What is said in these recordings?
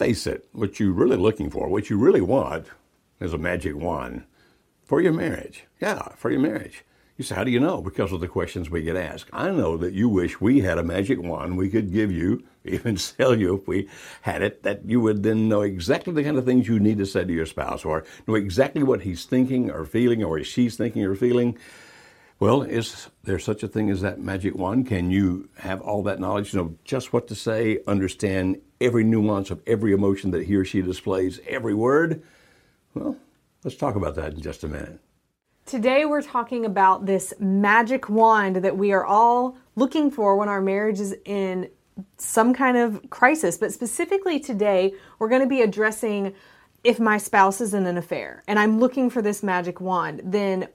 Face it, what you're really looking for, what you really want, is a magic wand for your marriage. Yeah, for your marriage. You say, how do you know? Because of the questions we get asked. I know that you wish we had a magic wand we could give you, even sell you if we had it, that you would then know exactly the kind of things you need to say to your spouse or know exactly what he's thinking or feeling or she's thinking or feeling. Well, is there such a thing as that magic wand? Can you have all that knowledge, know just what to say, understand every nuance of every emotion that he or she displays, every word? Well, let's talk about that in just a minute. Today, we're talking about this magic wand that we are all looking for when our marriage is in some kind of crisis. But specifically today, we're going to be addressing if my spouse is in an affair and I'm looking for this magic wand, then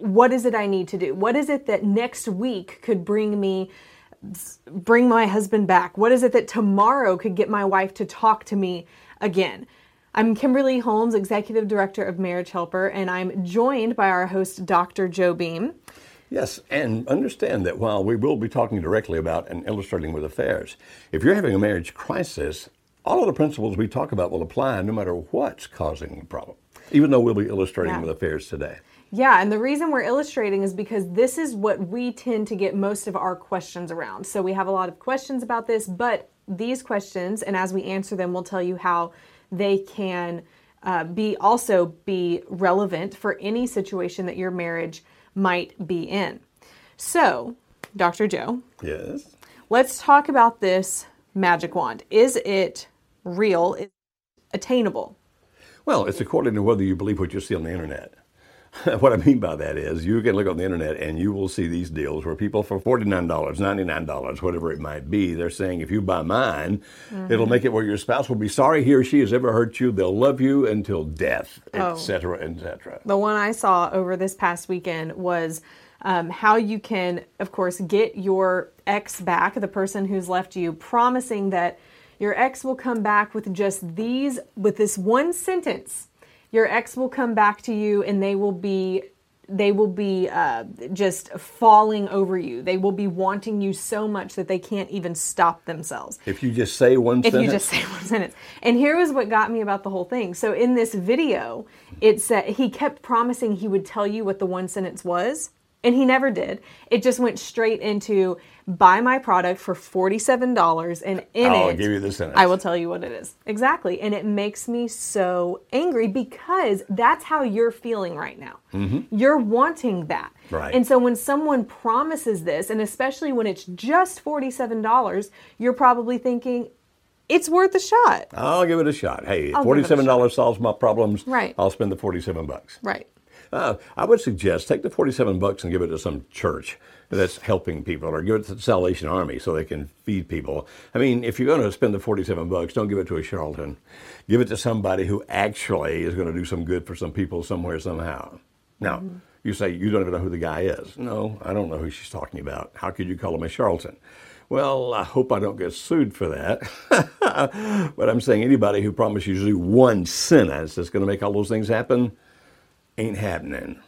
what is it I need to do? What is it that next week could bring me bring my husband back? What is it that tomorrow could get my wife to talk to me again? I'm Kimberly Holmes, Executive Director of Marriage Helper, and I'm joined by our host, Dr. Joe Beam. Yes, and understand that while we will be talking directly about and illustrating with affairs, if you're having a marriage crisis, all of the principles we talk about will apply no matter what's causing the problem, even though we'll be illustrating yeah. with affairs today. Yeah, and the reason we're illustrating is because this is what we tend to get most of our questions around. So we have a lot of questions about this, but these questions, and as we answer them, we'll tell you how they can uh, be also be relevant for any situation that your marriage might be in. So, Dr. Joe. Yes. Let's talk about this magic wand. Is it real? Is it attainable? Well, it's according to whether you believe what you see on the internet. what I mean by that is you can look on the internet and you will see these deals where people for $49, $99, whatever it might be, they're saying if you buy mine, mm-hmm. it'll make it where your spouse will be sorry he or she has ever hurt you. They'll love you until death, oh. etc. The one I saw over this past weekend was um, how you can, of course, get your ex back, the person who's left you, promising that your ex will come back with just these, with this one sentence your ex will come back to you and they will be they will be uh, just falling over you. They will be wanting you so much that they can't even stop themselves. If you just say one sentence. if sentence. you just say one sentence. And here was what got me about the whole thing. So in this video, it said he kept promising he would tell you what the one sentence was. And he never did. It just went straight into buy my product for $47 and in I'll it give you the sentence. I will tell you what it is. Exactly. And it makes me so angry because that's how you're feeling right now. Mm-hmm. You're wanting that. Right. And so when someone promises this, and especially when it's just $47, you're probably thinking, it's worth a shot. I'll give it a shot. Hey, $47 shot. solves my problems. Right. I'll spend the 47 bucks. Right. Uh, I would suggest take the 47 bucks and give it to some church that's helping people or give it to the Salvation Army so they can feed people. I mean, if you're going to spend the 47 bucks, don't give it to a charlatan. Give it to somebody who actually is going to do some good for some people somewhere, somehow. Now, mm-hmm. you say you don't even know who the guy is. No, I don't know who she's talking about. How could you call him a charlatan? Well, I hope I don't get sued for that. but I'm saying anybody who promises you one sentence that's going to make all those things happen, ain't happening.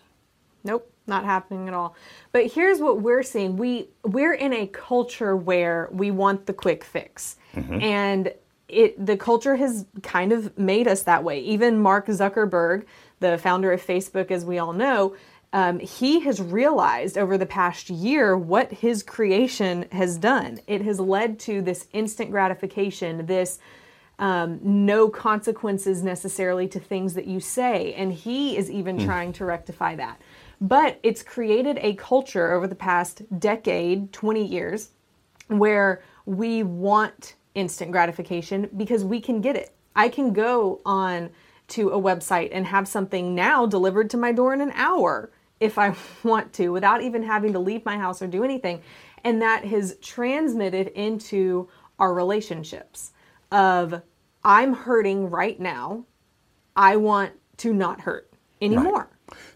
Nope, not happening at all. But here's what we're seeing. We we're in a culture where we want the quick fix. Mm-hmm. And it the culture has kind of made us that way. Even Mark Zuckerberg, the founder of Facebook as we all know, um, he has realized over the past year what his creation has done. It has led to this instant gratification, this um, no consequences necessarily to things that you say. And he is even mm. trying to rectify that. But it's created a culture over the past decade, 20 years, where we want instant gratification because we can get it. I can go on to a website and have something now delivered to my door in an hour if I want to without even having to leave my house or do anything. And that has transmitted into our relationships of I'm hurting right now. I want to not hurt anymore.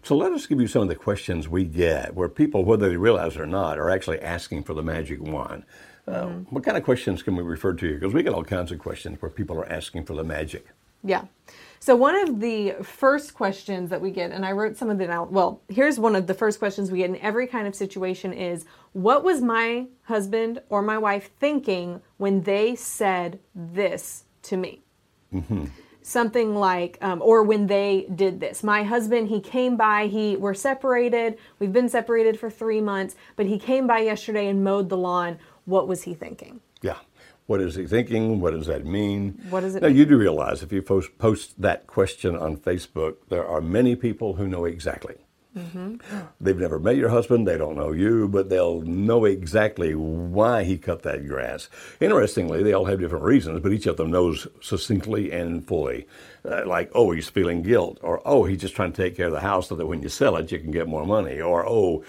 So let us give you some of the questions we get where people, whether they realize it or not, are actually asking for the magic wand. Uh, What kind of questions can we refer to here? Because we get all kinds of questions where people are asking for the magic. Yeah. So one of the first questions that we get, and I wrote some of them out. Well, here's one of the first questions we get in every kind of situation is what was my husband or my wife thinking when they said this to me? Something like, um, or when they did this. My husband, he came by, he, we're separated, we've been separated for three months, but he came by yesterday and mowed the lawn. What was he thinking? Yeah. What is he thinking? What does that mean? What does it now, mean? you do realize if you post, post that question on Facebook, there are many people who know exactly. Mm-hmm. They've never met your husband, they don't know you, but they'll know exactly why he cut that grass. Interestingly, they all have different reasons, but each of them knows succinctly and fully. Uh, like, oh, he's feeling guilt, or oh, he's just trying to take care of the house so that when you sell it, you can get more money, or oh,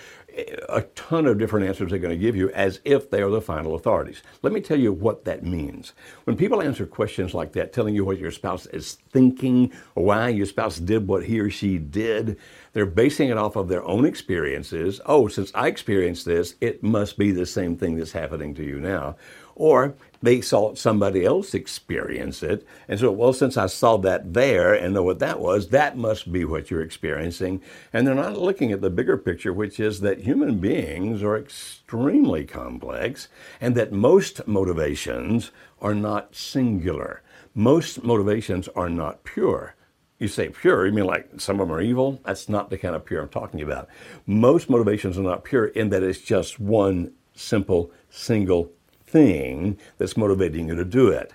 a ton of different answers they're going to give you as if they are the final authorities. Let me tell you what that means. When people answer questions like that, telling you what your spouse is thinking or why your spouse did what he or she did, they're basing it off of their own experiences. Oh, since I experienced this, it must be the same thing that's happening to you now. Or they saw somebody else experience it. And so, well, since I saw that there and know what that was, that must be what you're experiencing. And they're not looking at the bigger picture, which is that human beings are extremely complex and that most motivations are not singular. Most motivations are not pure. You say pure, you mean like some of them are evil? That's not the kind of pure I'm talking about. Most motivations are not pure in that it's just one simple, single thing that's motivating you to do it.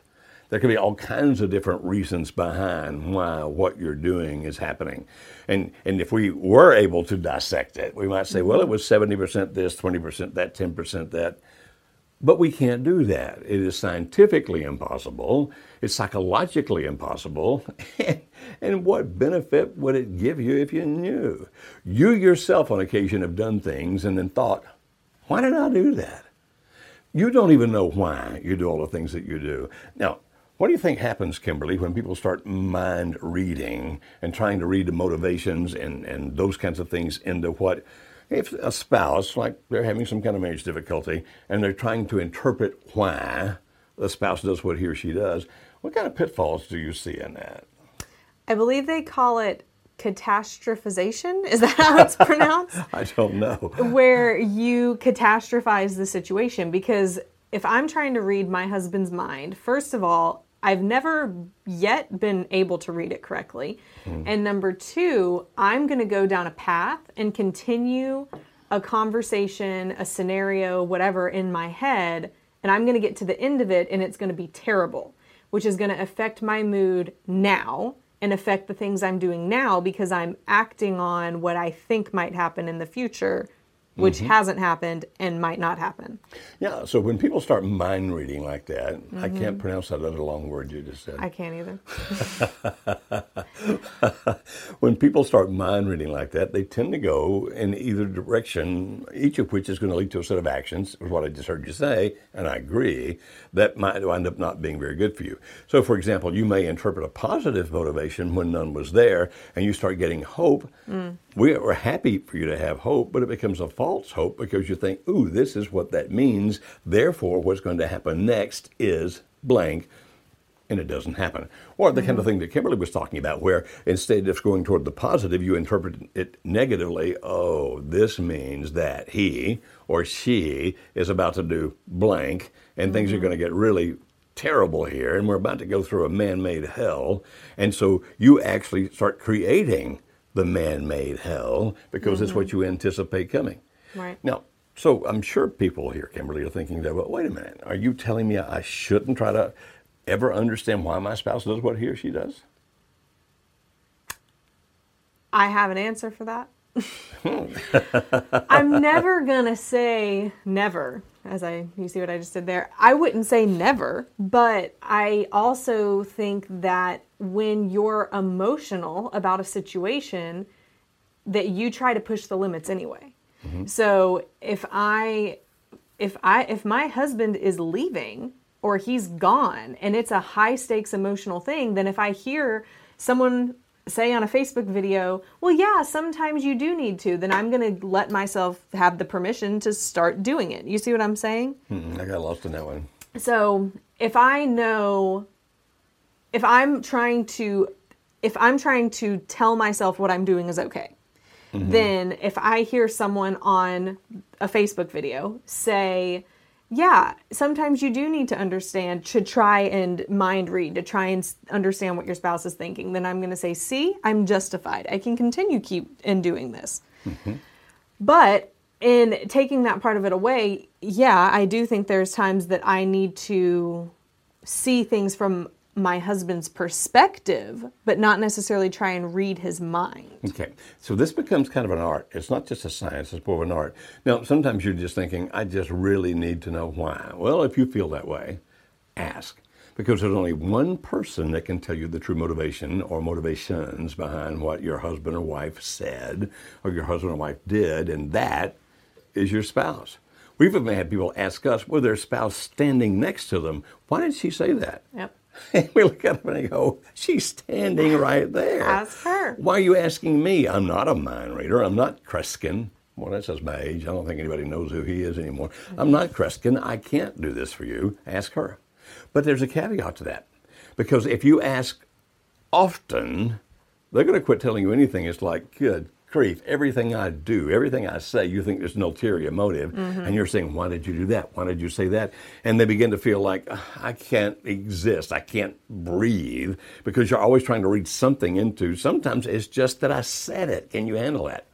There can be all kinds of different reasons behind why what you're doing is happening. And, and if we were able to dissect it, we might say, well, it mm-hmm. was 70% this, 20% that, 10% that. But we can't do that. It is scientifically impossible. It's psychologically impossible. and what benefit would it give you if you knew? You yourself, on occasion, have done things and then thought, why did I do that? You don't even know why you do all the things that you do. Now, what do you think happens, Kimberly, when people start mind reading and trying to read the motivations and, and those kinds of things into what, if a spouse, like they're having some kind of marriage difficulty, and they're trying to interpret why the spouse does what he or she does, what kind of pitfalls do you see in that? I believe they call it catastrophization. Is that how it's pronounced? I don't know. Where you catastrophize the situation. Because if I'm trying to read my husband's mind, first of all, I've never yet been able to read it correctly. Hmm. And number two, I'm going to go down a path and continue a conversation, a scenario, whatever in my head. And I'm going to get to the end of it and it's going to be terrible, which is going to affect my mood now and affect the things I'm doing now because I'm acting on what I think might happen in the future, which mm-hmm. hasn't happened and might not happen. Yeah, so when people start mind reading like that, I mm-hmm. can't pronounce that other long word you just said. I can't either. when people start mind reading like that, they tend to go in either direction, each of which is going to lead to a set of actions, is what I just heard you say, and I agree, that might wind up not being very good for you. So, for example, you may interpret a positive motivation when none was there, and you start getting hope. Mm. We are happy for you to have hope, but it becomes a false hope because you think, ooh, this is what that means. Therefore, what's going to happen next is blank and it doesn't happen. Or the kind of mm-hmm. thing that Kimberly was talking about, where instead of going toward the positive, you interpret it negatively. Oh, this means that he or she is about to do blank, and things are mm-hmm. going to get really terrible here, and we're about to go through a man made hell. And so you actually start creating the man made hell because it's mm-hmm. what you anticipate coming. Right. Now, so I'm sure people here, Kimberly, are thinking that, well, wait a minute, are you telling me I shouldn't try to ever understand why my spouse does what he or she does? I have an answer for that. Hmm. I'm never gonna say never, as I you see what I just did there. I wouldn't say never, but I also think that when you're emotional about a situation, that you try to push the limits anyway. So if I if I if my husband is leaving or he's gone and it's a high stakes emotional thing, then if I hear someone say on a Facebook video, well, yeah, sometimes you do need to, then I'm going to let myself have the permission to start doing it. You see what I'm saying? Mm, I got lost in that one. So if I know, if I'm trying to, if I'm trying to tell myself what I'm doing is okay, Mm-hmm. then if I hear someone on a Facebook video say, yeah, sometimes you do need to understand, to try and mind read, to try and understand what your spouse is thinking, then I'm going to say, see, I'm justified. I can continue keep in doing this. Mm-hmm. But in taking that part of it away, yeah, I do think there's times that I need to see things from my husband's perspective, but not necessarily try and read his mind. Okay, so this becomes kind of an art. It's not just a science, it's more of an art. Now, sometimes you're just thinking, I just really need to know why. Well, if you feel that way, ask. Because there's only one person that can tell you the true motivation or motivations behind what your husband or wife said or your husband or wife did, and that is your spouse. We've even had people ask us, with their spouse standing next to them, why did she say that? Yep. And we look at them and go, she's standing right there. Ask her. Why are you asking me? I'm not a mind reader. I'm not Kreskin. Well, that says my age. I don't think anybody knows who he is anymore. I'm not Kreskin. I can't do this for you. Ask her. But there's a caveat to that. Because if you ask often, they're going to quit telling you anything. It's like, good grief, everything I do, everything I say, you think there's an ulterior motive. Mm-hmm. And you're saying, why did you do that? Why did you say that? And they begin to feel like, I can't exist. I can't breathe because you're always trying to read something into. Sometimes it's just that I said it. Can you handle that?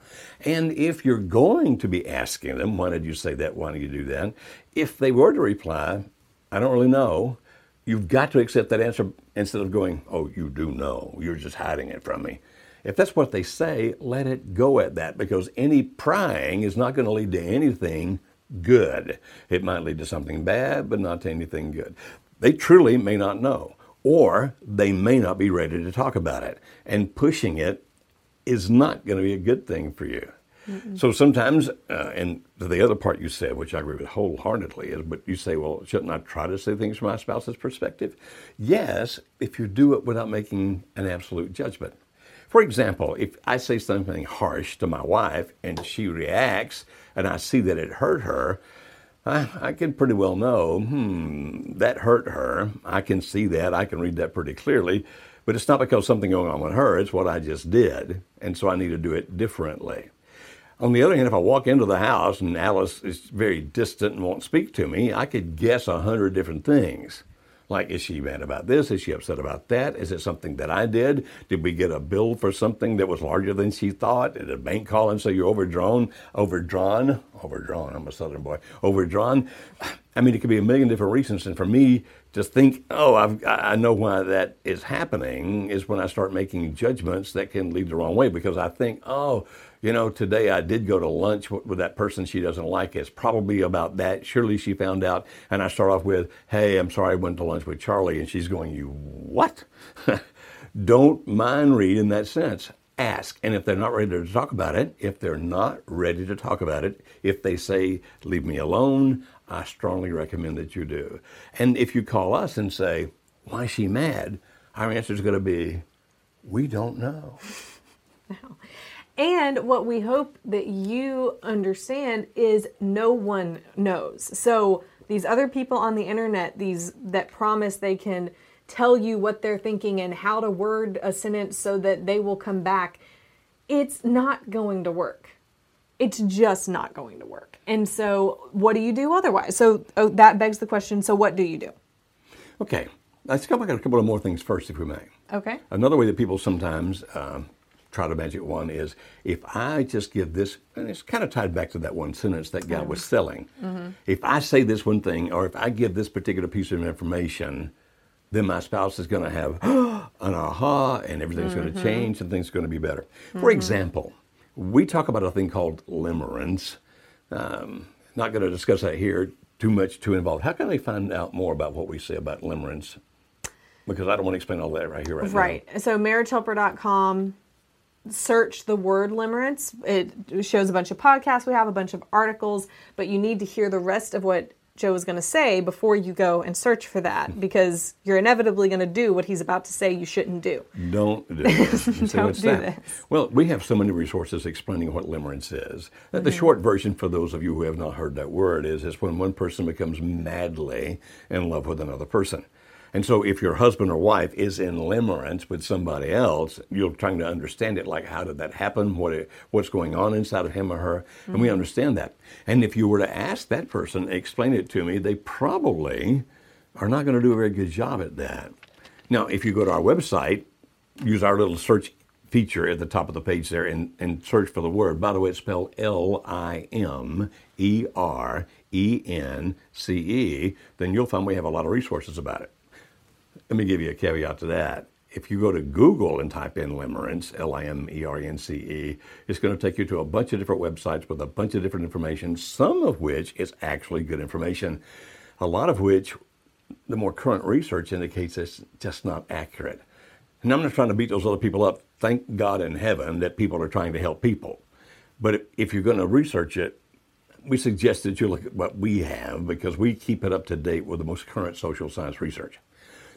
And if you're going to be asking them, why did you say that? Why did you do that? If they were to reply, I don't really know, you've got to accept that answer instead of going, oh, you do know. You're just hiding it from me. If that's what they say, let it go at that because any prying is not going to lead to anything good. It might lead to something bad, but not to anything good. They truly may not know, or they may not be ready to talk about it. And pushing it is not going to be a good thing for you. So sometimes, uh, and the other part you said, which I agree with wholeheartedly, is but you say, well, shouldn't I try to say things from my spouse's perspective? Yes, if you do it without making an absolute judgment. For example, if I say something harsh to my wife and she reacts and I see that it hurt her, I, I can pretty well know, hmm, that hurt her. I can see that. I can read that pretty clearly. But it's not because something going on with her, it's what I just did. And so I need to do it differently. On the other hand, if I walk into the house and Alice is very distant and won't speak to me, I could guess a hundred different things. Like, is she mad about this? Is she upset about that? Is it something that I did? Did we get a bill for something that was larger than she thought? Did a bank call and say you're overdrawn? Overdrawn? Overdrawn. I'm a Southern boy. Overdrawn. I mean, it could be a million different reasons. And for me, just think, oh, I've, I know why that is happening is when I start making judgments that can lead the wrong way because I think, oh, you know, today I did go to lunch with that person she doesn't like. It's probably about that. Surely she found out. And I start off with, hey, I'm sorry I went to lunch with Charlie. And she's going, you what? Don't mind read in that sense. Ask. And if they're not ready to talk about it, if they're not ready to talk about it, if they say, leave me alone, I strongly recommend that you do. And if you call us and say, why is she mad? Our answer is going to be, we don't know. And what we hope that you understand is no one knows. So these other people on the internet, these that promise they can tell you what they're thinking and how to word a sentence so that they will come back, it's not going to work. It's just not going to work. And so what do you do otherwise? So oh, that begs the question, so what do you do? Okay, let's come back a couple of more things first, if we may. Okay. Another way that people sometimes um, try to magic one is if I just give this, and it's kind of tied back to that one sentence that guy was selling. Mm-hmm. If I say this one thing, or if I give this particular piece of information, then my spouse is going to have an aha, and everything's going to mm-hmm. change, and things are going to be better. For mm-hmm. example, we talk about a thing called limerence. Um, not going to discuss that here too much, too involved. How can they find out more about what we say about limerence? Because I don't want to explain all that right here, right, now. Right. So marriagehelper.com search the word limerence. It shows a bunch of podcasts we have, a bunch of articles, but you need to hear the rest of what Joe is going to say before you go and search for that because you're inevitably going to do what he's about to say you shouldn't do. Don't do this. Say, Don't "What's do that?" this. Well, we have so many resources explaining what limerence is. Mm-hmm. The short version, for those of you who have not heard that word, is is when one person becomes madly in love with another person. And so, if your husband or wife is in limerence with somebody else, you're trying to understand it. Like, how did that happen? What it, what's going on inside of him or her? And we mm-hmm. understand that. And if you were to ask that person, explain it to me, they probably are not going to do a very good job at that. Now, if you go to our website, use our little search feature at the top of the page there and, and search for the word. By the way, it's spelled L I M E R E N C E. Then you'll find we have a lot of resources about it. Let me give you a caveat to that. If you go to Google and type in limerence, L I M E R E N C E, it's going to take you to a bunch of different websites with a bunch of different information, some of which is actually good information, a lot of which the more current research indicates it's just not accurate. And I'm not trying to beat those other people up. Thank God in heaven that people are trying to help people. But if- if you're going to research it, we suggest that you look at what we have because we keep it up to date with the most current social science research.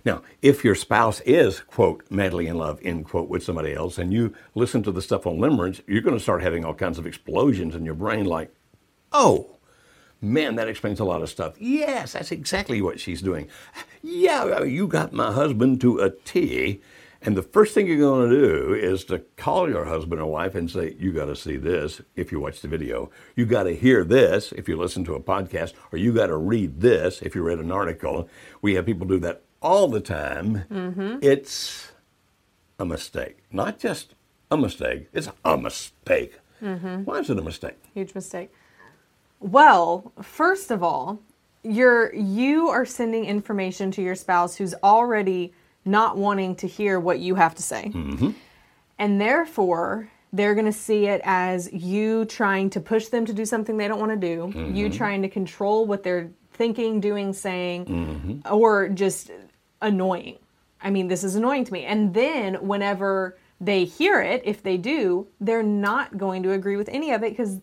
Now, if your spouse is, quote, madly in love, end quote, with somebody else, and you listen to the stuff on limerence, you're going to start having all kinds of explosions in your brain like, oh, man, that explains a lot of stuff. Yes, that's exactly what she's doing. Yeah, you got my husband to a T. And the first thing you're going to do is to call your husband or wife and say, You got to see this if you watch the video. You got to hear this if you listen to a podcast, or you got to read this if you read an article. We have people do that all the time. It's a mistake. Not just a mistake, it's a mistake. Mm-hmm. Why is it a mistake? Huge mistake. Well, first of all, you're you are sending information to your spouse who's already not wanting to hear what you have to say. Mm-hmm. And therefore, they're going to see it as you trying to push them to do something they don't want to do, you mm-hmm. trying to control what they're thinking, doing, saying, or just annoying. I mean, this is annoying to me. And then whenever they hear it, if they do, they're not going to agree with any of it because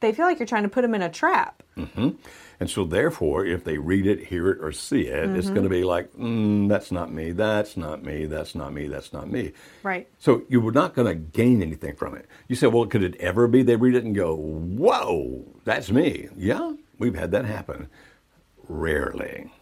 they feel like you're trying to put them in a trap. Mm-hmm. And so, therefore, if they read it, hear it, or see it, it's going to be like, mm, that's not me, that's not me, that's not me, that's not me. Right. So, you were not going to gain anything from it. You say, well, could it ever be they read it and go, whoa, that's me? Yeah, we've had that happen. Rarely.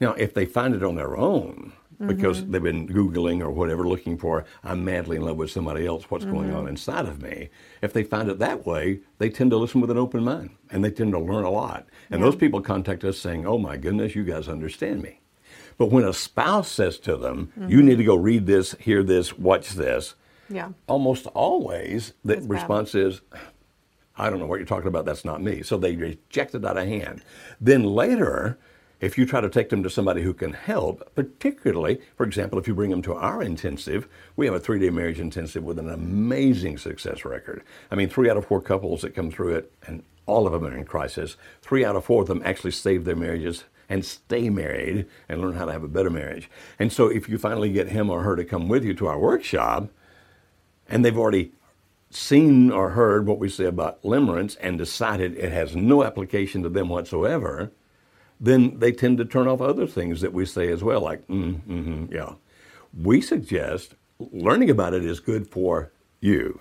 Now, if they find it on their own, mm-hmm. because they've been Googling or whatever looking for, I'm madly in love with somebody else, what's going mm-hmm. on inside of me. If they find it that way, they tend to listen with an open mind and they tend to learn a lot. And those people contact us saying, oh my goodness, you guys understand me. But when a spouse says to them, you mm-hmm. need to go read this, hear this, watch this, Yeah. almost always the That's bad. response is, I don't know what you're talking about, that's not me. So they reject it out of hand. Then later, if you try to take them to somebody who can help, particularly, for example, if you bring them to our intensive, we have a three day marriage intensive with an amazing success record. I mean, three out of four couples that come through it, and all of them are in crisis, three out of four of them actually save their marriages and stay married and learn how to have a better marriage. And so if you finally get him or her to come with you to our workshop, and they've already seen or heard what we say about limerence and decided it has no application to them whatsoever, then they tend to turn off other things that we say as well, like, mm, hmm yeah. We suggest learning about it is good for you.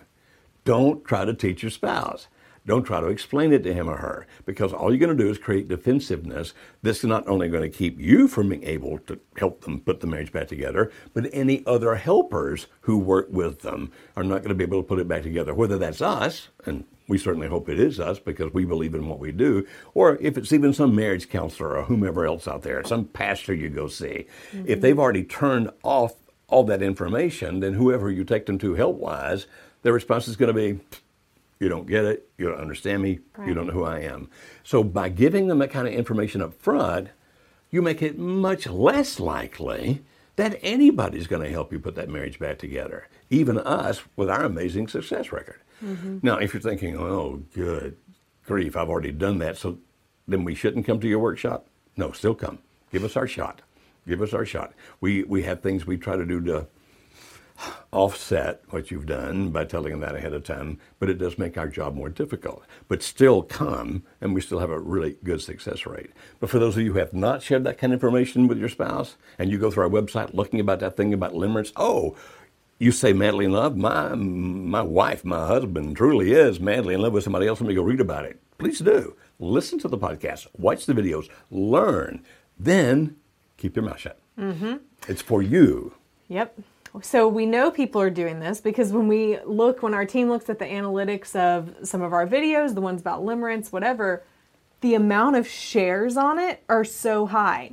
Don't try to teach your spouse. Don't try to explain it to him or her because all you're going to do is create defensiveness. This is not only going to keep you from being able to help them put the marriage back together, but any other helpers who work with them are not going to be able to put it back together. Whether that's us, and we certainly hope it is us because we believe in what we do, or if it's even some marriage counselor or whomever else out there, some pastor you go see. If mm-hmm. they've already turned off all that information, then whoever you take them to help wise, their response is going to be, you don't get it. You don't understand me. You don't know who I am. So by giving them that kind of information up front, you make it much less likely that anybody's going to help you put that marriage back together, even us with our amazing success record. Mm-hmm. Now, if you're thinking, oh, good grief, I've already done that, so then we shouldn't come to your workshop? No, still come. Give us our shot. Give us our shot. We, we have things we try to do to offset what you've done by telling them that ahead of time, but it does make our job more difficult. But still come, and we still have a really good success rate. But for those of you who have not shared that kind of information with your spouse, and you go through our website looking about that thing about limerence, oh, you say madly in love. My my wife, my husband, truly is madly in love with somebody else. Let me go read about it. Please do. Listen to the podcast, watch the videos, learn, then keep your mouth shut. Mm-hmm. It's for you. Yep. So we know people are doing this because when we look, when our team looks at the analytics of some of our videos, the ones about limerence, whatever, the amount of shares on it are so high.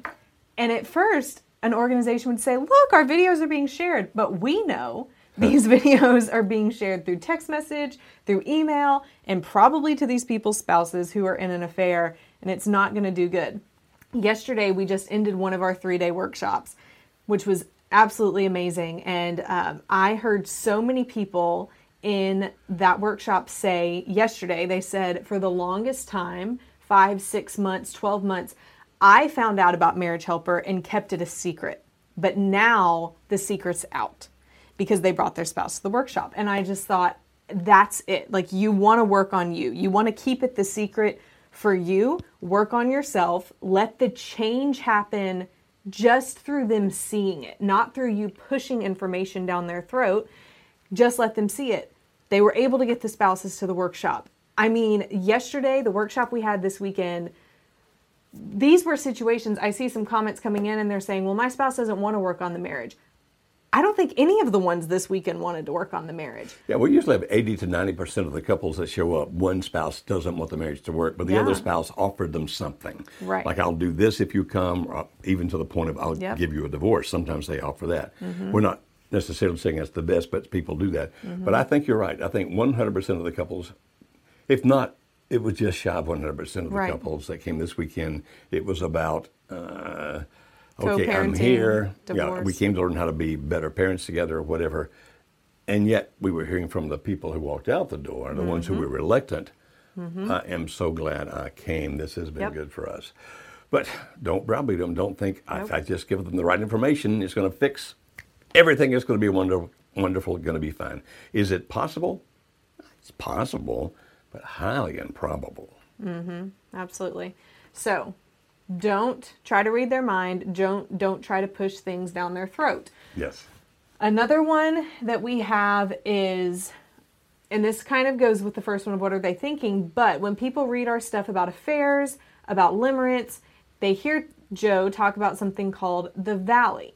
And at first, an organization would say, look, our videos are being shared. But we know these videos are being shared through text message, through email, and probably to these people's spouses who are in an affair, and it's not going to do good. Yesterday, we just ended one of our three day workshops, which was absolutely amazing. And um, I heard so many people in that workshop say yesterday, they said for the longest time, five, six months, 12 months, I found out about Marriage Helper and kept it a secret. But now the secret's out because they brought their spouse to the workshop. And I just thought, that's it. Like, you want to work on you, you want to keep it the secret for you, work on yourself, let the change happen just through them seeing it, not through you pushing information down their throat. Just let them see it. They were able to get the spouses to the workshop. I mean, yesterday, the workshop we had this weekend, these were situations. I see some comments coming in and they're saying, well, my spouse doesn't want to work on the marriage. I don't think any of the ones this weekend wanted to work on the marriage. Yeah, we usually have 80 to 90% of the couples that show up. One spouse doesn't want the marriage to work, but the Yeah. other spouse offered them something. Right. Like, I'll do this if you come, or even to the point of, I'll Yep. give you a divorce. Sometimes they offer that. We're not necessarily saying that's the best, but people do that. Mm-hmm. But I think you're right. I think 100% of the couples, if not, it was just shy of 100% of the Right. couples that came this weekend. It was about, uh, okay, I'm here. Yeah, we came to learn how to be better parents together or whatever. And yet we were hearing from the people who walked out the door, the ones who Mm-hmm. were reluctant. I am so glad I came. This has been Yep. good for us. But don't browbeat them. Don't think Nope. if I just give them the right information, it's going to fix everything. It's going to be wonderful. Wonderful. Going to be fine. Is it possible? It's possible, but highly improbable. Mm-hmm. Absolutely. So, don't try to read their mind. Don't don't try to push things down their throat. Yes. Another one that we have is, and this kind of goes with the first one of what are they thinking, but when people read our stuff about affairs, about limerence, they hear Joe talk about something called the valley.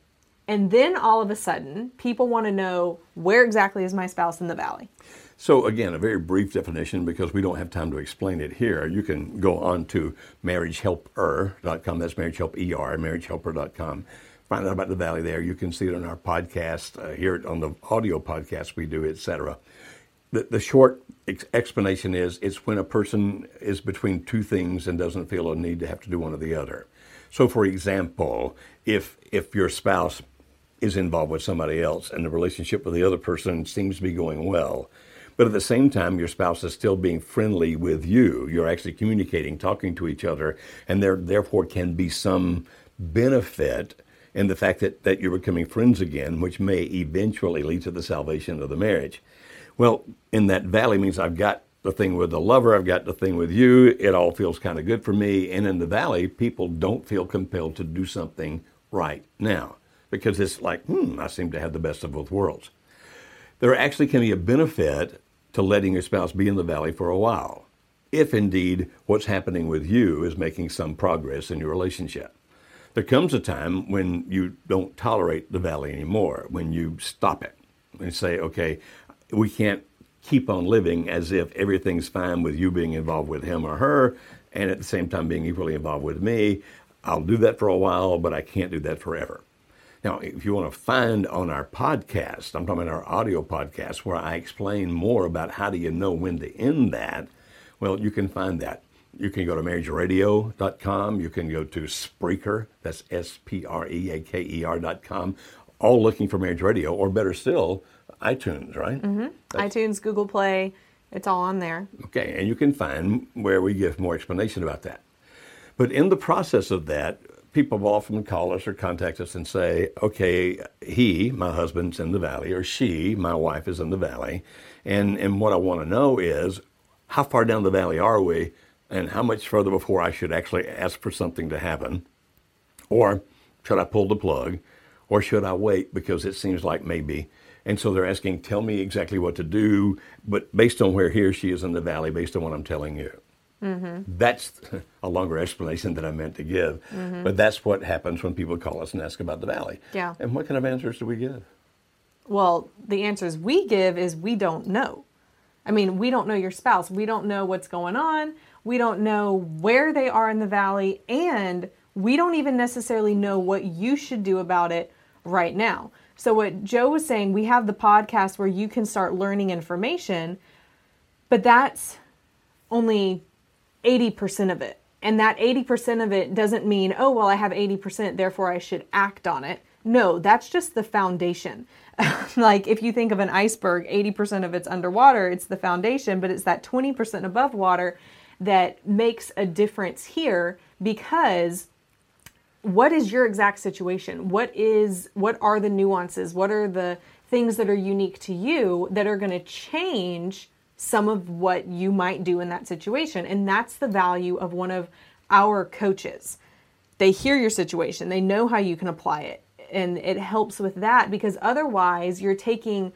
And then all of a sudden, people want to know where exactly is my spouse in the valley? So again, a very brief definition because we don't have time to explain it here. You can go on to marriagehelper.com. That's marriagehelper, marriagehelper.com. Find out about the valley there. You can see it on our podcast, uh, hear it on the audio podcast we do, etc. The, the short ex- explanation is it's when a person is between two things and doesn't feel a need to have to do one or the other. So, for example, if if your spouse is involved with somebody else and the relationship with the other person seems to be going well, but at the same time your spouse is still being friendly with you, you're actually communicating, talking to each other, and there therefore can be some benefit in the fact that, that you're becoming friends again, which may eventually lead to the salvation of the marriage. Well, in that valley means I've got the thing with the lover, I've got the thing with you, it all feels kind of good for me. And in the valley, people don't feel compelled to do something right now because it's like, hmm, I seem to have the best of both worlds. There actually can be a benefit to letting your spouse be in the valley for a while, if indeed what's happening with you is making some progress in your relationship. There comes a time when you don't tolerate the valley anymore, when you stop it and say, okay, we can't keep on living as if everything's fine with you being involved with him or her and at the same time being equally involved with me. I'll do that for a while, but I can't do that forever. Now, if you want to find on our podcast, I'm talking about our audio podcast, where I explain more about how do you know when to end that, well, you can find that. You can go to marriageradio.com. You can go to Spreaker, that's S P R E A K E R.com, all looking for Marriage Radio, or better still, iTunes, right? Mm-hmm. iTunes, Google Play, it's all on there. Okay, and you can find where we give more explanation about that. But in the process of that, people will often call us or contact us and say, okay, he, my husband's in the valley, or she, my wife, is in the valley. And, and what I want to know is how far down the valley are we and how much further before I should actually ask for something to happen? Or should I pull the plug? Or should I wait because it seems like maybe? And so they're asking, tell me exactly what to do, but based on where he or she is in the valley, based on what I'm telling you. Mm-hmm. That's a longer explanation than I meant to give. Mm-hmm. But that's what happens when people call us and ask about the valley. Yeah. And what kind of answers do we give? Well, the answers we give is we don't know. I mean, we don't know your spouse. We don't know what's going on. We don't know where they are in the valley. And we don't even necessarily know what you should do about it right now. So, what Joe was saying, we have the podcast where you can start learning information, but that's only 80% of it. And that 80% of it doesn't mean, oh, well, I have 80%, therefore I should act on it. No, that's just the foundation. like if you think of an iceberg, 80% of it's underwater, it's the foundation, but it's that 20% above water that makes a difference here because what is your exact situation? What is what are the nuances? What are the things that are unique to you that are going to change some of what you might do in that situation. And that's the value of one of our coaches. They hear your situation, they know how you can apply it. And it helps with that because otherwise you're taking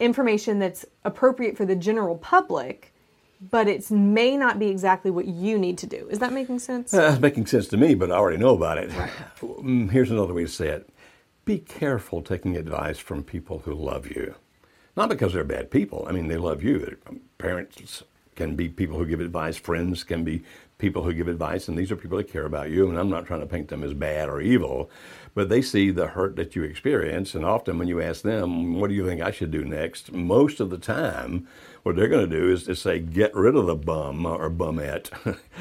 information that's appropriate for the general public, but it may not be exactly what you need to do. Is that making sense? Uh, it's making sense to me, but I already know about it. Right. Mm, here's another way to say it be careful taking advice from people who love you. Not because they're bad people. I mean, they love you. Um, parents can be people who give advice. Friends can be people who give advice, and these are people that care about you. And I'm not trying to paint them as bad or evil, but they see the hurt that you experience. And often, when you ask them, "What do you think I should do next?" most of the time, what they're going to do is to say, "Get rid of the bum or bumette.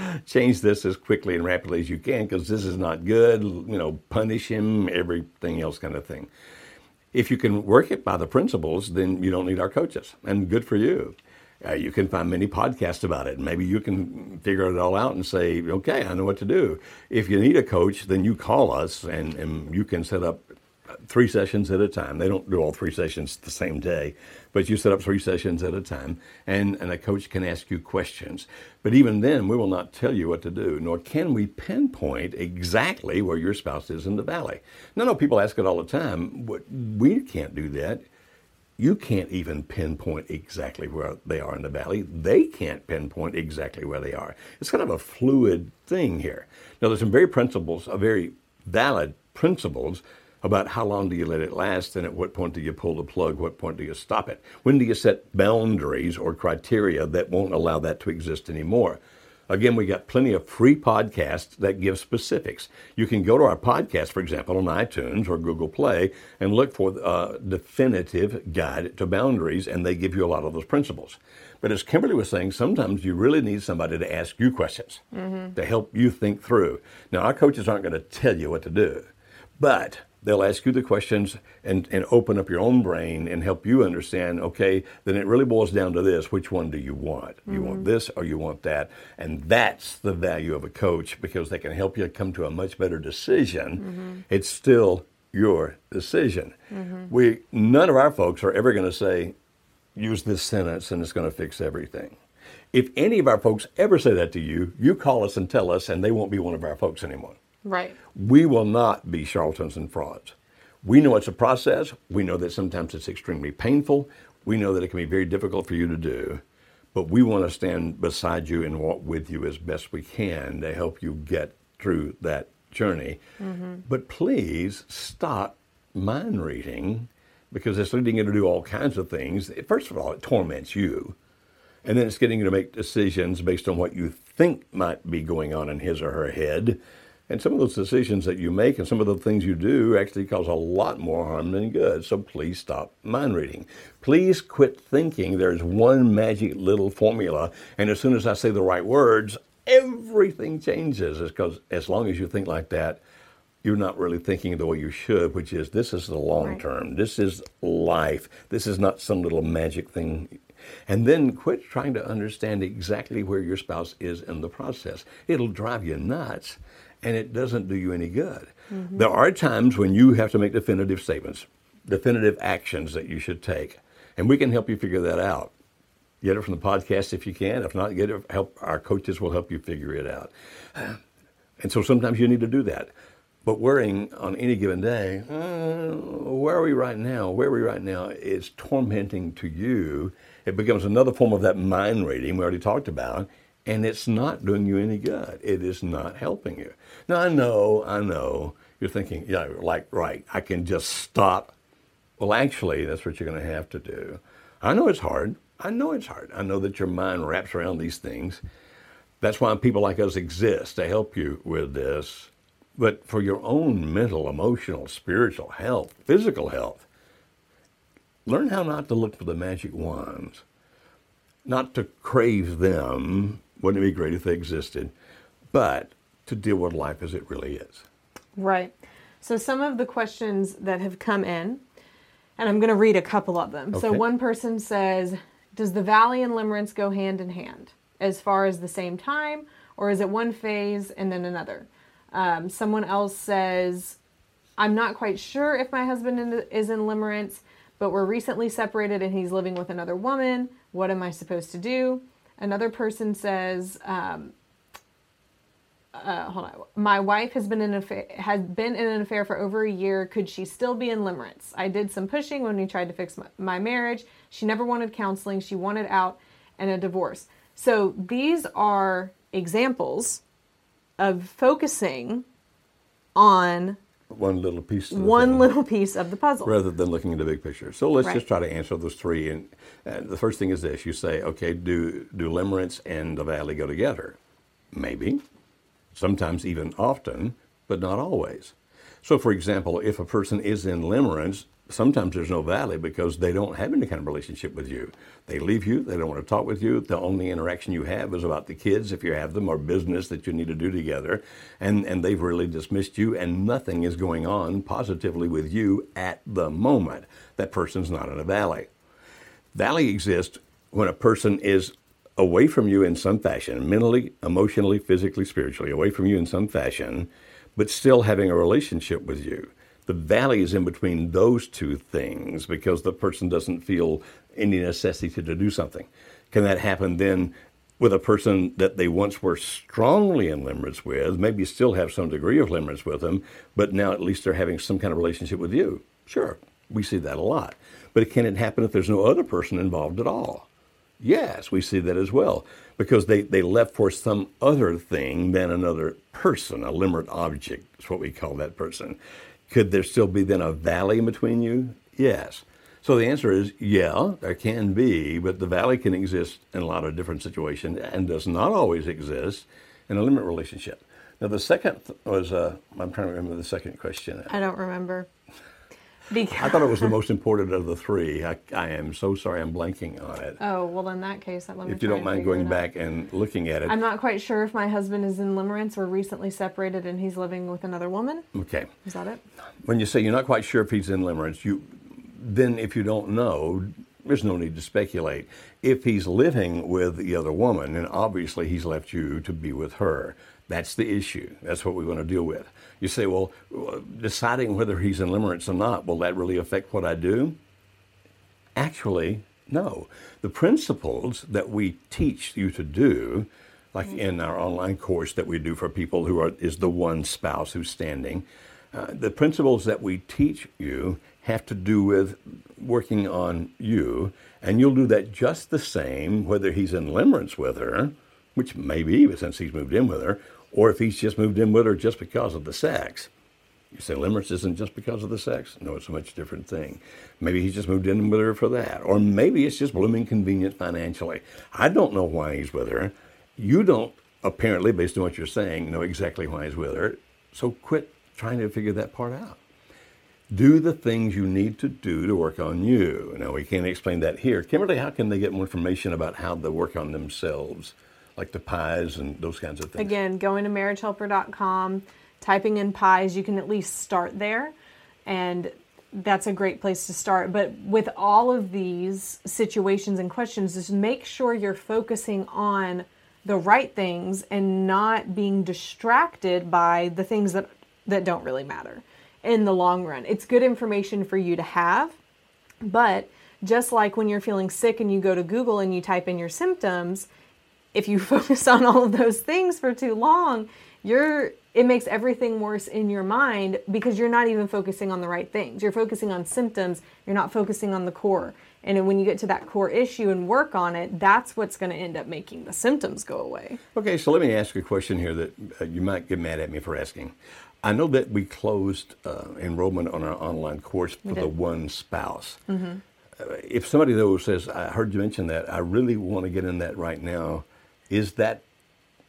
Change this as quickly and rapidly as you can, because this is not good. You know, punish him, everything else, kind of thing." If you can work it by the principles, then you don't need our coaches, and good for you. Uh, you can find many podcasts about it. Maybe you can figure it all out and say, okay, I know what to do. If you need a coach, then you call us and, and you can set up three sessions at a time. They don't do all three sessions the same day, but you set up three sessions at a time, and, and a coach can ask you questions. But even then, we will not tell you what to do, nor can we pinpoint exactly where your spouse is in the valley. No, no, people ask it all the time. We can't do that. You can't even pinpoint exactly where they are in the valley. They can't pinpoint exactly where they are. It's kind of a fluid thing here. Now, there's some very principles, a very valid principles about how long do you let it last and at what point do you pull the plug, what point do you stop it? When do you set boundaries or criteria that won't allow that to exist anymore? Again, we got plenty of free podcasts that give specifics. You can go to our podcast, for example, on iTunes or Google Play and look for a definitive guide to boundaries, and they give you a lot of those principles. But as Kimberly was saying, sometimes you really need somebody to ask you questions mm-hmm. to help you think through. Now, our coaches aren't going to tell you what to do, but they'll ask you the questions and, and open up your own brain and help you understand okay then it really boils down to this which one do you want mm-hmm. you want mm-hmm. this or you want that and that's the value of a coach because they can help you come to a much better decision mm-hmm. it's still your decision mm-hmm. we none of our folks are ever going to say use this sentence and it's going to fix everything if any of our folks ever say that to you you call us and tell us and they won't be one of our folks anymore Right. We will not be charlatans and frauds. We know it's a process. We know that sometimes it's extremely painful. We know that it can be very difficult for you to do. But we want to stand beside you and walk with you as best we can to help you get through that journey. Mm-hmm. But please stop mind reading because it's leading you to do all kinds of things. First of all, it torments you. And then it's getting you to make decisions based on what you think might be going on in his or her head and some of those decisions that you make and some of the things you do actually cause a lot more harm than good. So please stop mind reading. Please quit thinking there's one magic little formula, and as soon as I say the right words, everything changes. Because as long as you think like that, you're not really thinking the way you should, which is this is the long term. Right. This is life. This is not some little magic thing. And then quit trying to understand exactly where your spouse is in the process. It'll drive you nuts and it doesn't do you any good. Mm-hmm. There are times when you have to make definitive statements, definitive actions that you should take, and we can help you figure that out. Get it from the podcast if you can. If not, get it. Help our coaches will help you figure it out. And so sometimes you need to do that. But worrying on any given day, uh, where are we right now? Where are we right now? Is tormenting to you. It becomes another form of that mind reading we already talked about, and it's not doing you any good. It is not helping you. Now I know, I know. You're thinking, yeah, like right, I can just stop. Well, actually, that's what you're going to have to do. I know it's hard. I know it's hard. I know that your mind wraps around these things. That's why people like us exist to help you with this. But for your own mental, emotional, spiritual health, physical health, learn how not to look for the magic wands, not to crave them. Wouldn't it be great if they existed? But to deal with life as it really is. Right. So, some of the questions that have come in, and I'm going to read a couple of them. Okay. So, one person says, does the valley and limerence go hand in hand as far as the same time, or is it one phase and then another? Um, someone else says, I'm not quite sure if my husband is in limerence, but we're recently separated and he's living with another woman. What am I supposed to do? Another person says, um, uh, hold on. My wife has been in affair, has been in an affair for over a year. Could she still be in limerence? I did some pushing when we tried to fix my, my marriage. She never wanted counseling. She wanted out and a divorce. So these are examples of focusing on one little piece one thing, little piece of the puzzle. Rather than looking at the big picture. So let's right. just try to answer those three. And uh, the first thing is this. You say okay do do limerence and the valley go together? Maybe. Sometimes even often, but not always. So, for example, if a person is in limerence, sometimes there's no valley because they don't have any kind of relationship with you. They leave you, they don't want to talk with you. The only interaction you have is about the kids, if you have them, or business that you need to do together. And, and they've really dismissed you, and nothing is going on positively with you at the moment. That person's not in a valley. Valley exists when a person is away from you in some fashion, mentally, emotionally, physically, spiritually, away from you in some fashion, but still having a relationship with you. The valley is in between those two things because the person doesn't feel any necessity to do something. Can that happen then with a person that they once were strongly in limerence with, maybe still have some degree of limerence with them, but now at least they're having some kind of relationship with you? Sure, we see that a lot. But can it happen if there's no other person involved at all? Yes, we see that as well. Because they, they left for some other thing than another person, a limerent object is what we call that person. Could there still be then a valley between you? Yes. So the answer is yeah, there can be, but the valley can exist in a lot of different situations and does not always exist in a limerent relationship. Now the second was uh, I'm trying to remember the second question. I don't remember. Because I thought it was the most important of the three. I, I am so sorry I'm blanking on it. Oh, well, in that case, let me If you don't mind going back and looking at it. I'm not quite sure if my husband is in limerence. We're recently separated and he's living with another woman. Okay. Is that it? When you say you're not quite sure if he's in limerence, you then if you don't know, there's no need to speculate. If he's living with the other woman, then obviously he's left you to be with her. That's the issue. That's what we want to deal with. You say, well, deciding whether he's in limerence or not, will that really affect what I do? Actually, no. The principles that we teach you to do, like in our online course that we do for people who are is the one spouse who's standing, uh, the principles that we teach you have to do with working on you, and you'll do that just the same whether he's in limerence with her, which may be since he's moved in with her, or if he's just moved in with her just because of the sex. You say limerence isn't just because of the sex? No, it's a much different thing. Maybe he's just moved in with her for that. Or maybe it's just blooming convenient financially. I don't know why he's with her. You don't, apparently, based on what you're saying, know exactly why he's with her. So quit trying to figure that part out. Do the things you need to do to work on you. Now, we can't explain that here. Kimberly, how can they get more information about how to work on themselves? Like the pies and those kinds of things? Again, going to marriagehelper.com, typing in pies, you can at least start there. And that's a great place to start. But with all of these situations and questions, just make sure you're focusing on the right things and not being distracted by the things that that don't really matter in the long run. It's good information for you to have, but just like when you're feeling sick and you go to Google and you type in your symptoms, if you focus on all of those things for too long, you're it makes everything worse in your mind because you're not even focusing on the right things. You're focusing on symptoms, you're not focusing on the core. And when you get to that core issue and work on it, that's what's going to end up making the symptoms go away. Okay, so let me ask you a question here that uh, you might get mad at me for asking. I know that we closed uh, enrollment on our online course for the one spouse. Mm-hmm. Uh, if somebody though says, "I heard you mention that, I really want to get in that right now," is that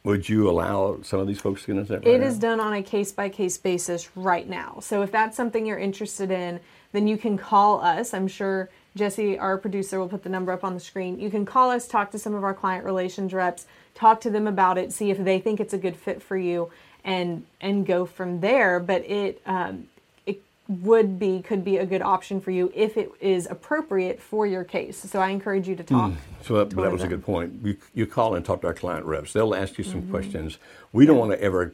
would you allow some of these folks to get into that? Right It now? is done on a case by case basis right now. So if that's something you're interested in, then you can call us. I'm sure Jesse, our producer, will put the number up on the screen. You can call us, talk to some of our client relations reps, talk to them about it, see if they think it's a good fit for you, and and go from there. But it um, would be could be a good option for you if it is appropriate for your case. So I encourage you to talk. So that, that was a good point. You, you call and talk to our client reps. They'll ask you Mm-hmm. some questions. We don't want to ever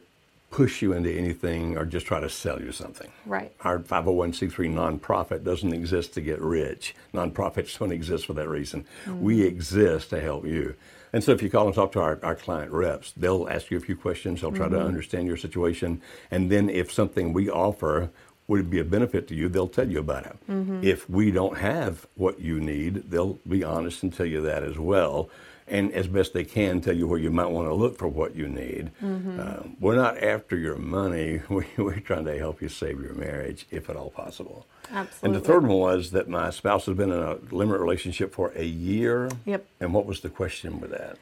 push you into anything or just try to sell you something. Right. Our 501c3 nonprofit doesn't exist to get rich. Nonprofits don't exist for that reason. We Mm-hmm. exist to help you. And so if you call and talk to our, our client reps, they'll ask you a few questions. They'll try to Mm-hmm. understand your situation. And then if something we offer would be a benefit to you, they'll tell you about it. Mm-hmm. If we don't have what you need, they'll be honest and tell you that as well. And as best they can, tell you where you might want to look for what you need. Mm-hmm. Uh, we're not after your money. We, we're trying to help you save your marriage, if at all possible. Absolutely. And the third one was that my spouse has been in a limerent relationship for a year. Yep. And what was the question with that?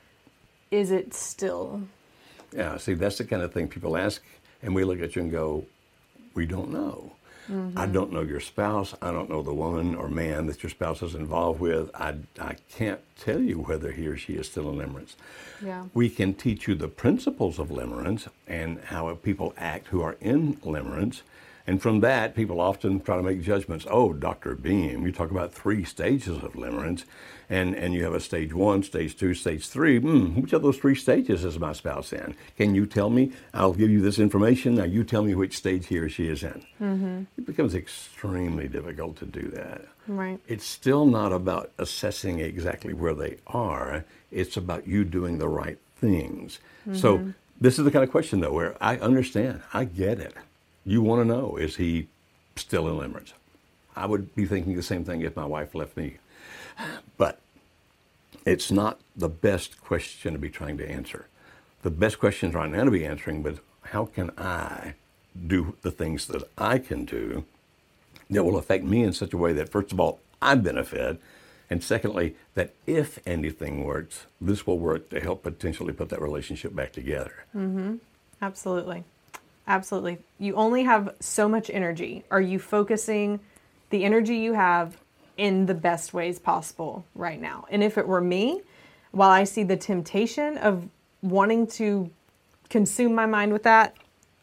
Is it still Yeah, see, that's the kind of thing people ask, and we look at you and go, we don't know. I mm-hmm. don't know your spouse. I don't know the woman or man that your spouse is involved with. I, I can't tell you whether he or she is still in limerence. Yeah. We can teach you the principles of limerence and how people act who are in limerence. And from that, people often try to make judgments. Oh, Dr. Beam, you talk about three stages of limerence, and, and you have a stage one, stage two, stage three. Hmm, which of those three stages is my spouse in? Can you tell me? I'll give you this information. Now you tell me which stage he or she is in. Mm-hmm. It becomes extremely difficult to do that. Right. It's still not about assessing exactly where they are. It's about you doing the right things. So this is the kind of question though where I understand, I get it. You want to know is he still in limerence? I would be thinking the same thing if my wife left me. But it's not the best question to be trying to answer. The best questions right now to be answering was how can I do the things that I can do that will affect me in such a way that, first of all, I benefit, and secondly, that if anything works, this will work to help potentially put that relationship back together. Mm-hmm. Absolutely. Absolutely. You only have so much energy. Are you focusing the energy you have in the best ways possible right now? And if it were me, while I see the temptation of wanting to consume my mind with that,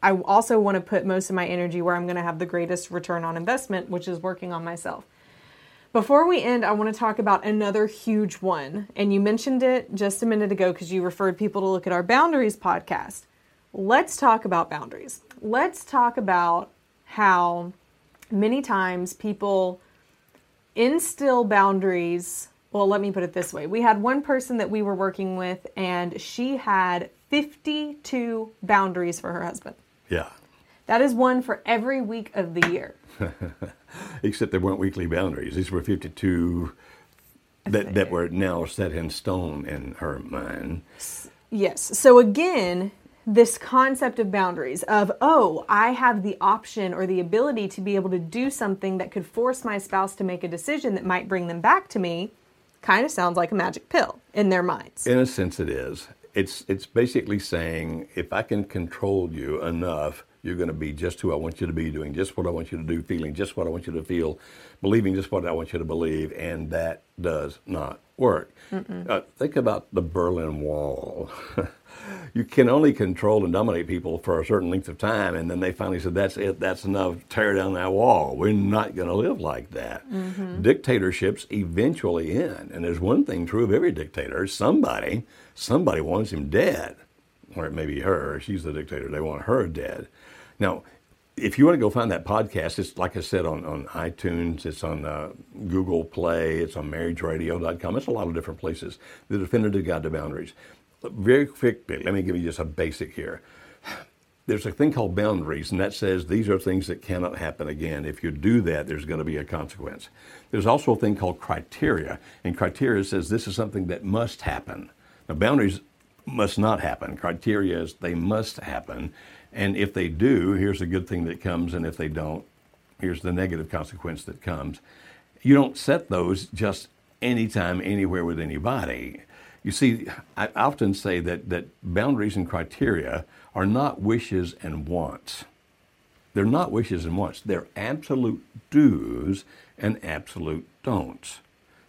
I also want to put most of my energy where I'm going to have the greatest return on investment, which is working on myself. Before we end, I want to talk about another huge one. And you mentioned it just a minute ago because you referred people to look at our Boundaries podcast. Let's talk about boundaries. Let's talk about how many times people instill boundaries. Well, let me put it this way. We had one person that we were working with, and she had 52 boundaries for her husband. Yeah. That is one for every week of the year. Except they weren't weekly boundaries. These were 52 that, that were now set in stone in her mind. Yes. So again, this concept of boundaries of, oh, I have the option or the ability to be able to do something that could force my spouse to make a decision that might bring them back to me kind of sounds like a magic pill in their minds. In a sense, it is. It's, it's basically saying if I can control you enough You're going to be just who I want you to be, doing just what I want you to do, feeling just what I want you to feel, believing just what I want you to believe, and that does not work. Uh, think about the Berlin Wall. you can only control and dominate people for a certain length of time, and then they finally said, "That's it. That's enough. Tear down that wall. We're not going to live like that." Dictatorships eventually end, and there's one thing true of every dictator: somebody, somebody wants him dead, or it may be her. She's the dictator. They want her dead. Now, if you want to go find that podcast, it's like I said on, on iTunes, it's on uh, Google Play, it's on marriageradio.com. It's a lot of different places. The Definitive Guide to Boundaries. Very quickly, let me give you just a basic here. There's a thing called boundaries, and that says these are things that cannot happen again. If you do that, there's going to be a consequence. There's also a thing called criteria, and criteria says this is something that must happen. Now, boundaries must not happen. Criteria is they must happen. And if they do, here's a good thing that comes, and if they don't, here's the negative consequence that comes. You don't set those just anytime, anywhere with anybody. You see, I often say that, that boundaries and criteria are not wishes and wants. They're not wishes and wants. They're absolute do's and absolute don'ts.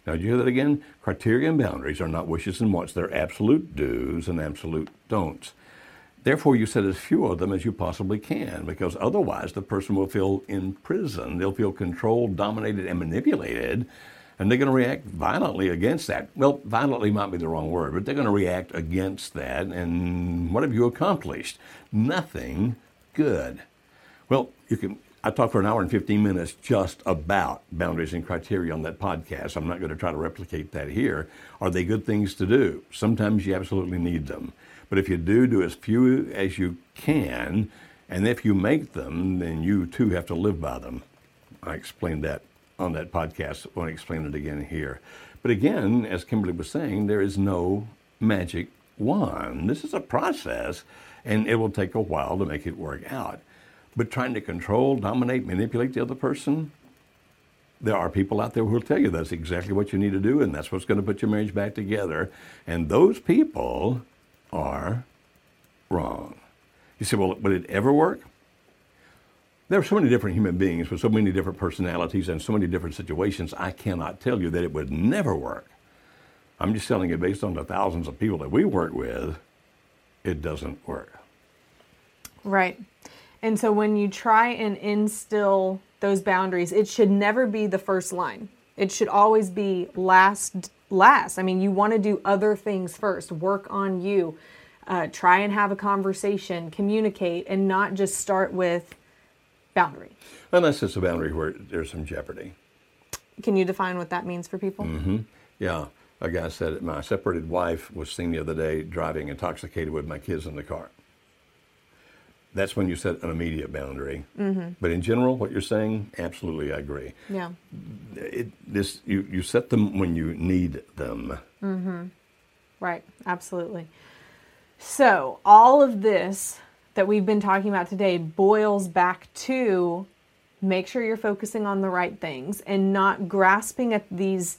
Now, did you hear that again? Criteria and boundaries are not wishes and wants. They're absolute do's and absolute don'ts. Therefore, you set as few of them as you possibly can, because otherwise the person will feel in prison. They'll feel controlled, dominated, and manipulated, and they're going to react violently against that. Well, violently might be the wrong word, but they're going to react against that. And what have you accomplished? Nothing good. Well, you can. I talked for an hour and 15 minutes just about boundaries and criteria on that podcast. I'm not going to try to replicate that here. Are they good things to do? Sometimes you absolutely need them. But if you do, do as few as you can. And if you make them, then you too have to live by them. I explained that on that podcast. I want to explain it again here. But again, as Kimberly was saying, there is no magic wand. This is a process, and it will take a while to make it work out. But trying to control, dominate, manipulate the other person, there are people out there who will tell you that's exactly what you need to do, and that's what's going to put your marriage back together. And those people are wrong. You say, well, would it ever work? There are so many different human beings with so many different personalities and so many different situations, I cannot tell you that it would never work. I'm just telling you, based on the thousands of people that we work with, it doesn't work. Right. And so when you try and instill those boundaries, it should never be the first line. It should always be last last. I mean, you want to do other things first. Work on you. Uh, try and have a conversation, communicate, and not just start with boundary. Unless it's a boundary where there's some jeopardy. Can you define what that means for people? Yeah, a guy said my separated wife was seen the other day driving intoxicated with my kids in the car. That's when you set an immediate boundary. But in general, what you're saying, absolutely, I agree. Yeah. It, this you, you set them when you need them. Mm-hmm. Right, absolutely. So, all of this that we've been talking about today boils back to make sure you're focusing on the right things and not grasping at these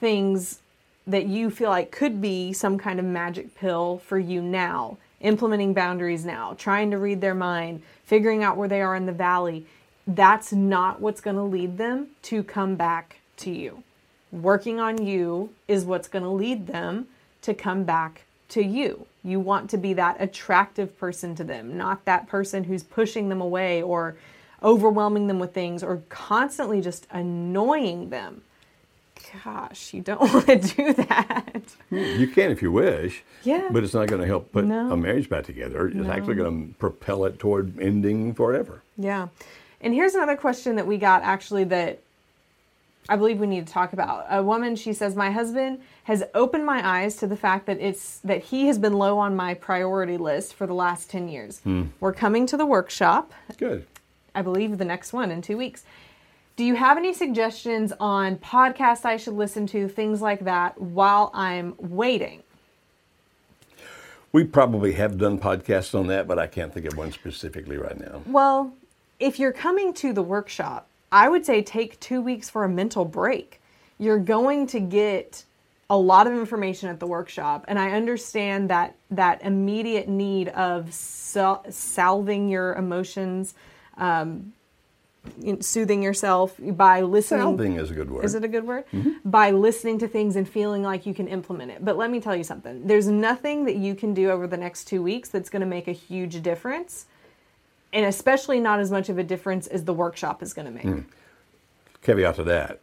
things that you feel like could be some kind of magic pill for you now. Implementing boundaries now, trying to read their mind, figuring out where they are in the valley. That's not what's going to lead them to come back to you. Working on you is what's going to lead them to come back to you. You want to be that attractive person to them, not that person who's pushing them away or overwhelming them with things or constantly just annoying them. Gosh, you don't want to do that. Hmm, you can if you wish. Yeah. But it's not going to help put No. a marriage back together. It's No. actually going to propel it toward ending forever. Yeah. And here's another question that we got actually that I believe we need to talk about. A woman, she says, My husband has opened my eyes to the fact that it's that he has been low on my priority list for the last 10 years. Hmm. We're coming to the workshop, Good. I believe the next one in two weeks. Do you have any suggestions on podcasts I should listen to, things like that, while I'm waiting? We probably have done podcasts on that, but I can't think of one specifically right now. Well, if you're coming to the workshop, I would say take two weeks for a mental break. You're going to get a lot of information at the workshop and i understand that that immediate need of sal- salving your emotions um, soothing yourself by listening. Salving is a good word. is it a good word? Mm-hmm. By listening to things and feeling like you can implement it. But let me tell you something. There's nothing that you can do over the next two weeks that's going to make a huge difference and especially not as much of a difference as the workshop is going to make mm. Caveat to that: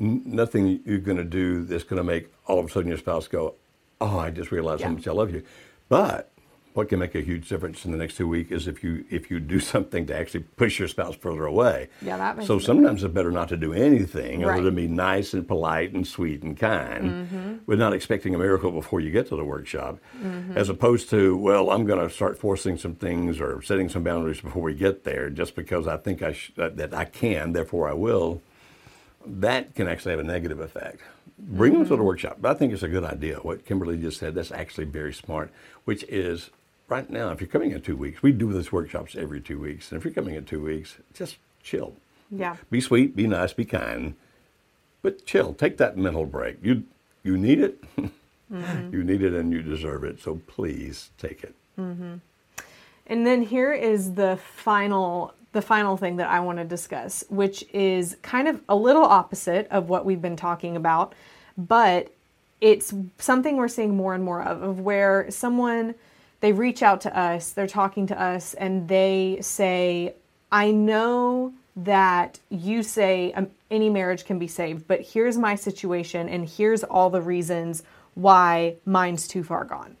n- nothing you're going to do that's going to make all of a sudden your spouse go, "Oh, I just realized how much I love you." But what can make a huge difference in the next two weeks is if you if you do something to actually push your spouse further away. Yeah, that makes So sometimes it's better not to do anything Right. other than be nice and polite and sweet and kind, Mm-hmm. with not expecting a miracle before you get to the workshop, as opposed to well, I'm going to start forcing some things or setting some boundaries before we get there, just because I think I sh- that that I can, therefore I will. That can actually have a negative effect. Bring them to the workshop. But I think it's a good idea. What Kimberly just said, that's actually very smart, which is right now, if you're coming in two weeks, we do these workshops every two weeks. And if you're coming in two weeks, just chill. yeah Be sweet, be nice, be kind, but chill. Take that mental break. You you need it. Mm-hmm. you need it, and you deserve it. So please take it. Mm-hmm. And then here is the final the final thing that I want to discuss, which is kind of a little opposite of what we've been talking about, but it's something we're seeing more and more of of where someone they reach out to us, they're talking to us and they say, "I know that you say um, any marriage can be saved, but here's my situation and here's all the reasons why mine's too far gone."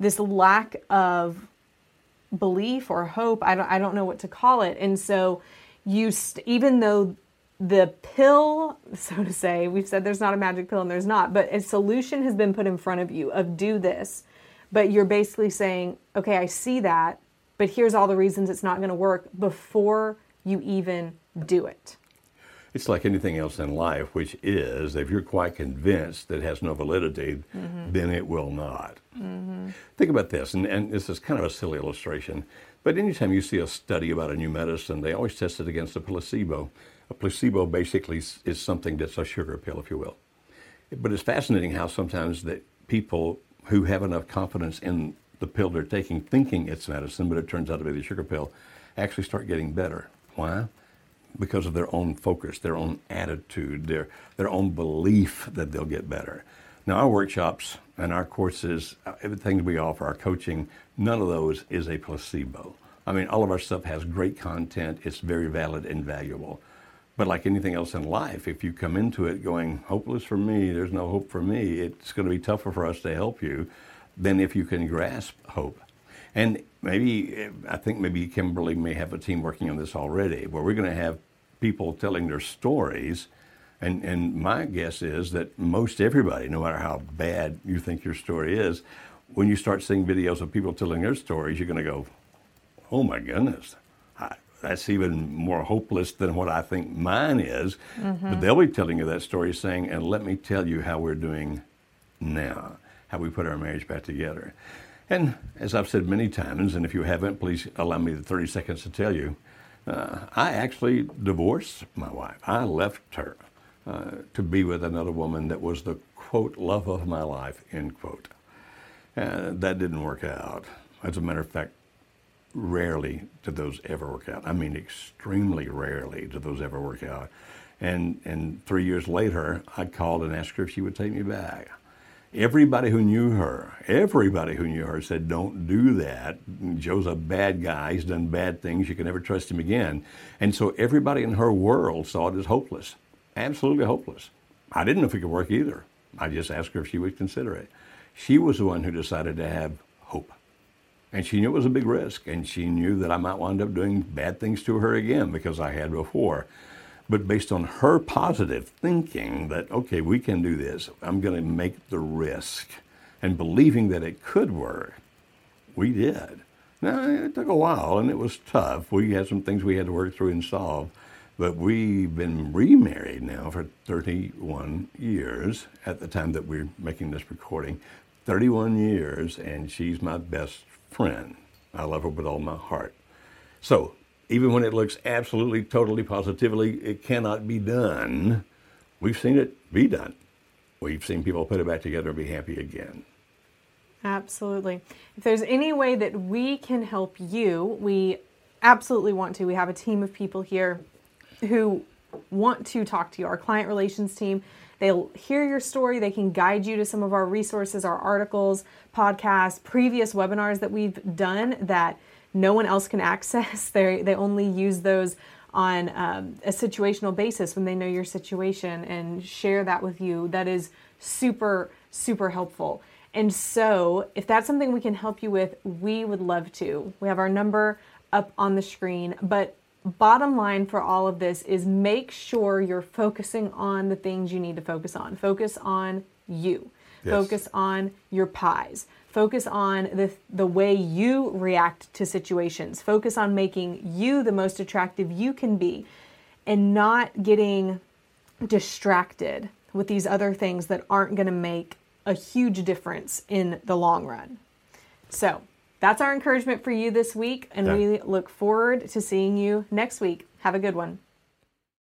this lack of belief or hope i don't i don't know what to call it and so you st- even though the pill so to say we've said there's not a magic pill and there's not but a solution has been put in front of you of do this but you're basically saying okay i see that but here's all the reasons it's not going to work before you even do it It's like anything else in life, which is if you're quite convinced that it has no validity, mm-hmm. then it will not. Mm-hmm. Think about this, and, and this is kind of a silly illustration, but anytime you see a study about a new medicine, they always test it against a placebo. A placebo basically is something that's a sugar pill, if you will. But it's fascinating how sometimes that people who have enough confidence in the pill they're taking, thinking it's medicine, but it turns out to be the sugar pill, actually start getting better. Why? Because of their own focus, their own attitude, their their own belief that they'll get better. Now, our workshops and our courses, uh, everything we offer, our coaching, none of those is a placebo. I mean, all of our stuff has great content. It's very valid and valuable. But like anything else in life, if you come into it going, hopeless for me, there's no hope for me, it's going to be tougher for us to help you than if you can grasp hope. And maybe, I think maybe Kimberly may have a team working on this already, where we're going to have people telling their stories. And, and my guess is that most everybody, no matter how bad you think your story is, when you start seeing videos of people telling their stories, you're going to go, oh my goodness, that's even more hopeless than what I think mine is. But they'll be telling you that story saying, and let me tell you how we're doing now, how we put our marriage back together. And as I've said many times, and if you haven't, please allow me the 30 seconds to tell you, uh, I actually divorced my wife. I left her uh, to be with another woman that was the quote love of my life end quote. Uh, that didn't work out. As a matter of fact, rarely do those ever work out. I mean, extremely rarely do those ever work out. And and three years later, I called and asked her if she would take me back. Everybody who knew her, everybody who knew her said, "Don't do that. Joe's a bad guy. He's done bad things. You can never trust him again." And so everybody in her world saw it as hopeless, absolutely hopeless. I didn't know if it could work either. I just asked her if she would consider it. She was the one who decided to have. And she knew it was a big risk, and she knew that I might wind up doing bad things to her again because I had before. But based on her positive thinking that, okay, we can do this, I'm going to make the risk, and believing that it could work, we did. Now, it took a while and it was tough. We had some things we had to work through and solve, but we've been remarried now for 31 years at the time that we're making this recording. 31 years, and she's my best friend. I love her with all my heart. So, even when it looks absolutely, totally, positively, it cannot be done, we've seen it be done. we've seen people put it back together and be happy again. Absolutely. If there's any way that we can help you, we absolutely want to. We have a team of people here who want to talk to you, our client relations team. They'll hear your story. They can guide you to some of our resources, our articles, podcasts, previous webinars that we've done that no one else can access. They they only use those on um, a situational basis when they know your situation and share that with you. That is super super helpful. And so, if that's something we can help you with, we would love to. We have our number up on the screen, but bottom line for all of this is make sure you're focusing on the things you need to focus on. Focus on you. Yes. Focus on your pies. Focus on the the way you react to situations. Focus on making you the most attractive you can be and not getting distracted with these other things that aren't going to make a huge difference in the long run. So, that's our encouragement for you this week, and we look forward to seeing you next week. Have a good one.